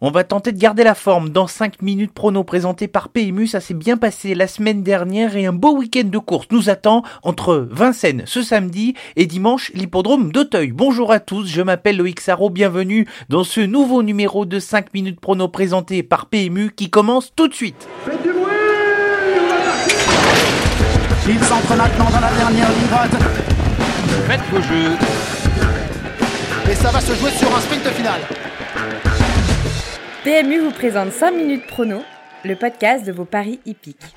On va tenter de garder la forme dans 5 minutes prono présenté par PMU. Ça s'est bien passé la semaine dernière et un beau week-end de course nous attend entre Vincennes ce samedi et dimanche l'hippodrome d'Auteuil. Bonjour à tous, je m'appelle Loïc Sarro, bienvenue dans ce nouveau numéro de 5 minutes prono présenté par PMU qui commence tout de suite. Faites du bruit Il s'entre maintenant dans la dernière ligne droite. Faites vos jeux. Et ça va se jouer sur un sprint final. PMU vous présente 5 minutes prono, le podcast de vos paris hippiques.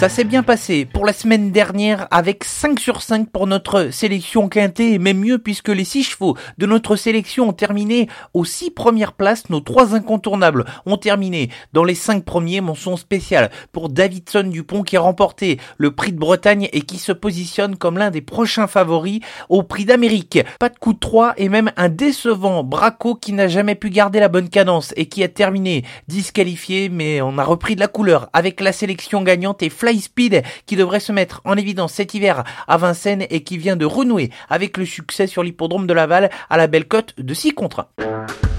Ça s'est bien passé pour la semaine dernière avec 5 sur 5 pour notre sélection quintée et même mieux puisque les 6 chevaux de notre sélection ont terminé aux 6 premières places. Nos 3 incontournables ont terminé dans les 5 premiers. Mention spéciale pour Davidson Dupont qui a remporté le prix de Bretagne et qui se positionne comme l'un des prochains favoris au prix d'Amérique. Pas de coup de 3 et même un décevant Braco qui n'a jamais pu garder la bonne cadence et qui a terminé disqualifié mais on a repris de la couleur avec la sélection gagnante et Speed qui devrait se mettre en évidence cet hiver à Vincennes et qui vient de renouer avec le succès sur l'hippodrome de Laval à la belle cote de 6 contre 1.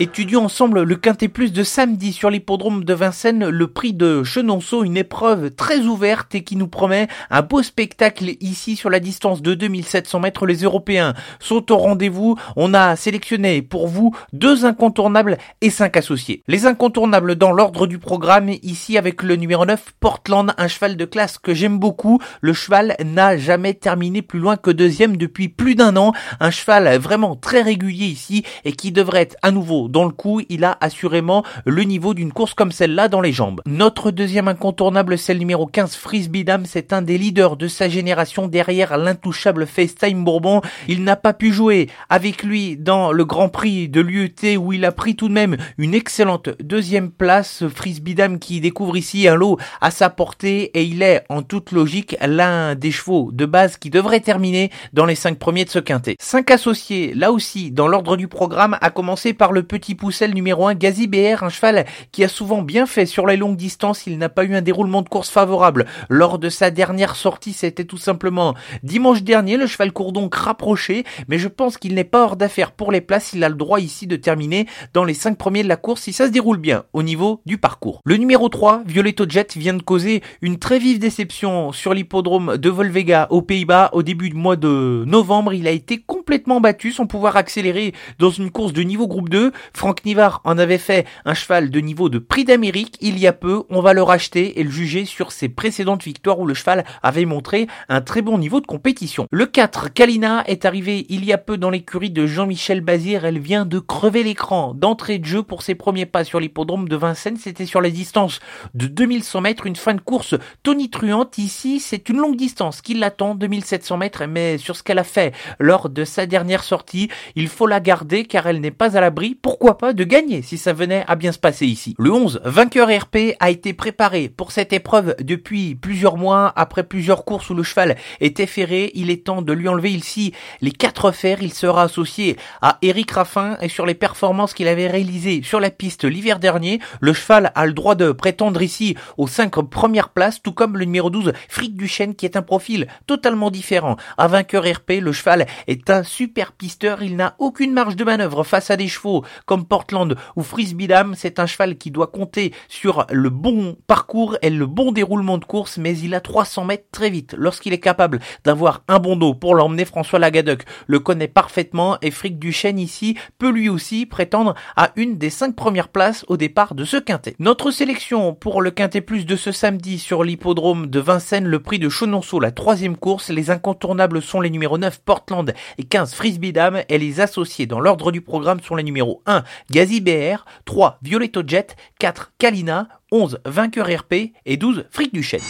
Étudions ensemble le Quintet Plus de samedi sur l'hippodrome de Vincennes, le prix de Chenonceau, une épreuve très ouverte et qui nous promet un beau spectacle ici sur la distance de 2700 mètres. Les Européens sont au rendez-vous. On a sélectionné pour vous deux incontournables et cinq associés. Les incontournables dans l'ordre du programme ici avec le numéro 9 Portland, un cheval de classe que j'aime beaucoup. Le cheval n'a jamais terminé plus loin que deuxième depuis plus d'un an. Un cheval vraiment très régulier ici et qui devrait être à nouveau dans le coup, il a assurément le niveau d'une course comme celle-là dans les jambes. Notre deuxième incontournable, c'est le numéro 15, Frisbee Dam. C'est un des leaders de sa génération derrière l'intouchable FaceTime Bourbon. Il n'a pas pu jouer avec lui dans le Grand Prix de l'UET où il a pris tout de même une excellente deuxième place. Frisbee Dam qui découvre ici un lot à sa portée et il est en toute logique l'un des chevaux de base qui devrait terminer dans les cinq premiers de ce quintet. Cinq associés, là aussi, dans l'ordre du programme, à commencer par le petit poussel numéro 1, Gazi BR, un cheval qui a souvent bien fait sur les longues distances. Il n'a pas eu un déroulement de course favorable. Lors de sa dernière sortie, c'était tout simplement dimanche dernier. Le cheval court donc rapproché, mais je pense qu'il n'est pas hors d'affaire pour les places. Il a le droit ici de terminer dans les 5 premiers de la course si ça se déroule bien au niveau du parcours. Le numéro 3, Violetto Jet, vient de causer une très vive déception sur l'hippodrome de Volvega aux Pays-Bas au début du mois de novembre. Il a été complètement battu, son pouvoir accéléré dans une course de niveau groupe 2. Franck Nivard en avait fait un cheval de niveau de prix d'Amérique il y a peu. On va le racheter et le juger sur ses précédentes victoires où le cheval avait montré un très bon niveau de compétition. Le 4, Kalina, est arrivé il y a peu dans l'écurie de Jean-Michel Bazir. Elle vient de crever l'écran d'entrée de jeu pour ses premiers pas sur l'hippodrome de Vincennes. C'était sur la distance de 2100 mètres, une fin de course tonitruante. Ici, c'est une longue distance qui l'attend, 2700 mètres, mais sur ce qu'elle a fait lors de sa dernière sortie, il faut la garder car elle n'est pas à l'abri. Pourquoi pas de gagner si ça venait à bien se passer ici. Le 11, vainqueur RP, a été préparé pour cette épreuve depuis plusieurs mois, après plusieurs courses où le cheval était ferré. Il est temps de lui enlever ici les quatre fers. Il sera associé à Eric Raffin et sur les performances qu'il avait réalisées sur la piste l'hiver dernier. Le cheval a le droit de prétendre ici aux cinq premières places, tout comme le numéro 12, Frick Duchesne, qui est un profil totalement différent. À vainqueur RP, le cheval est un super pisteur. Il n'a aucune marge de manœuvre face à des chevaux comme Portland ou Frisbee Dam, c'est un cheval qui doit compter sur le bon parcours et le bon déroulement de course, mais il a 300 mètres très vite. Lorsqu'il est capable d'avoir un bon dos pour l'emmener, François Lagadoc le connaît parfaitement et Frick Duchesne ici peut lui aussi prétendre à une des cinq premières places au départ de ce quintet. Notre sélection pour le quintet plus de ce samedi sur l'hippodrome de Vincennes, le prix de Chenonceau, la troisième course, les incontournables sont les numéros 9 Portland et 15 Frisbee Dam et les associés dans l'ordre du programme sont les numéros 1 Gazi BR, 3 Violetto Jet, 4 Kalina, 11 Vainqueur RP et 12 Fric Duchesne.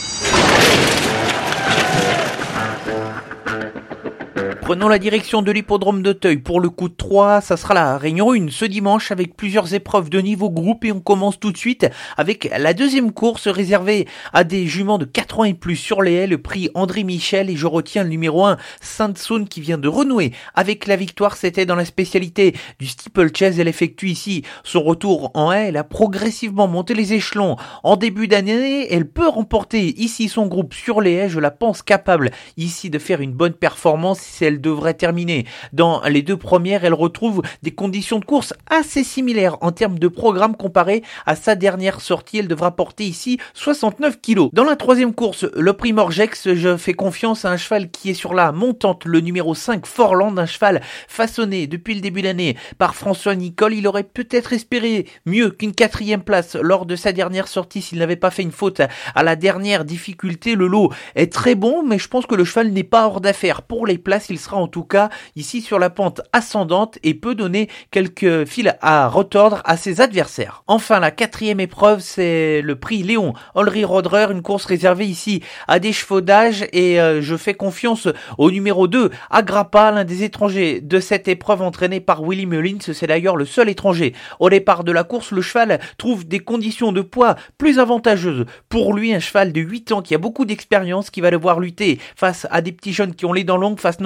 Prenons la direction de l'hippodrome d'Auteuil pour le coup de 3. Ça sera la réunion 1 ce dimanche avec plusieurs épreuves de niveau groupe et on commence tout de suite avec la deuxième course réservée à des juments de 4 ans et plus sur les haies, le prix André Michel et je retiens le numéro 1 Sainte-Saune qui vient de renouer avec la victoire. C'était dans la spécialité du steeplechase. Elle effectue ici son retour en haie. Elle a progressivement monté les échelons en début d'année. Elle peut remporter ici son groupe sur les haies. Je la pense capable ici de faire une bonne performance si elle devrait terminer. Dans les deux premières, elle retrouve des conditions de course assez similaires en termes de programme comparé à sa dernière sortie. Elle devra porter ici 69 kilos. Dans la troisième course, le Primorgex, je fais confiance à un cheval qui est sur la montante, le numéro 5 Forland, un cheval façonné depuis le début de l'année par François Nicole. Il aurait peut-être espéré mieux qu'une quatrième place lors de sa dernière sortie s'il n'avait pas fait une faute à la dernière difficulté. Le lot est très bon, mais je pense que le cheval n'est pas hors d'affaire. Pour les places, sera en tout cas ici sur la pente ascendante et peut donner quelques fils à retordre à ses adversaires. Enfin, la quatrième épreuve, c'est le prix Léon Olry Rodrer, une course réservée ici à des chevaux d'âge et euh, je fais confiance au numéro 2, Agrappa, l'un des étrangers de cette épreuve entraîné par Willy Mullins. C'est d'ailleurs le seul étranger. Au départ de la course, le cheval trouve des conditions de poids plus avantageuses. Pour lui, un cheval de 8 ans qui a beaucoup d'expérience, qui va devoir lutter face à des petits jeunes qui ont les dents longues, face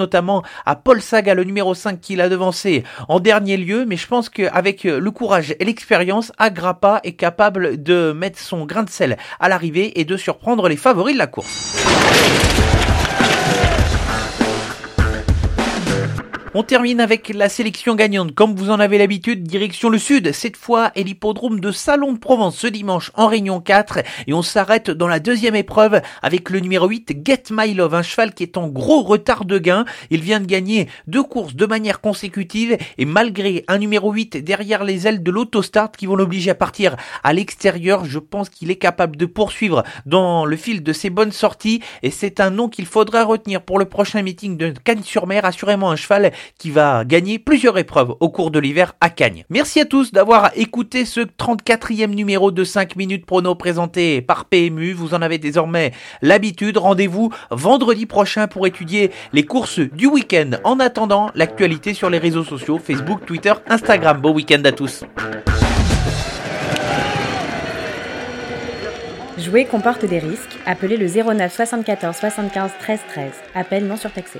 à Paul Saga, le numéro 5 qui l'a devancé en dernier lieu. Mais je pense qu'avec le courage et l'expérience, Agrappa est capable de mettre son grain de sel à l'arrivée et de surprendre les favoris de la course. On termine avec la sélection gagnante. Comme vous en avez l'habitude, direction le sud. Cette fois est l'hippodrome de Salon de Provence ce dimanche en Réunion 4. Et on s'arrête dans la deuxième épreuve avec le numéro 8, Get My Love, un cheval qui est en gros retard de gain. Il vient de gagner deux courses de manière consécutive et malgré un numéro 8 derrière les ailes de l'autostart qui vont l'obliger à partir à l'extérieur, je pense qu'il est capable de poursuivre dans le fil de ses bonnes sorties et c'est un nom qu'il faudra retenir pour le prochain meeting de Cannes-sur-Mer. Assurément un cheval qui va gagner plusieurs épreuves au cours de l'hiver à Cagnes. Merci à tous d'avoir écouté ce 34e numéro de 5 minutes prono présenté par PMU. Vous en avez désormais l'habitude. Rendez-vous vendredi prochain pour étudier les courses du week-end. En attendant, l'actualité sur les réseaux sociaux, Facebook, Twitter, Instagram. Beau week-end à tous. Jouer comporte des risques. Appelez le 09 74 75 13 13. Appel non surtaxé.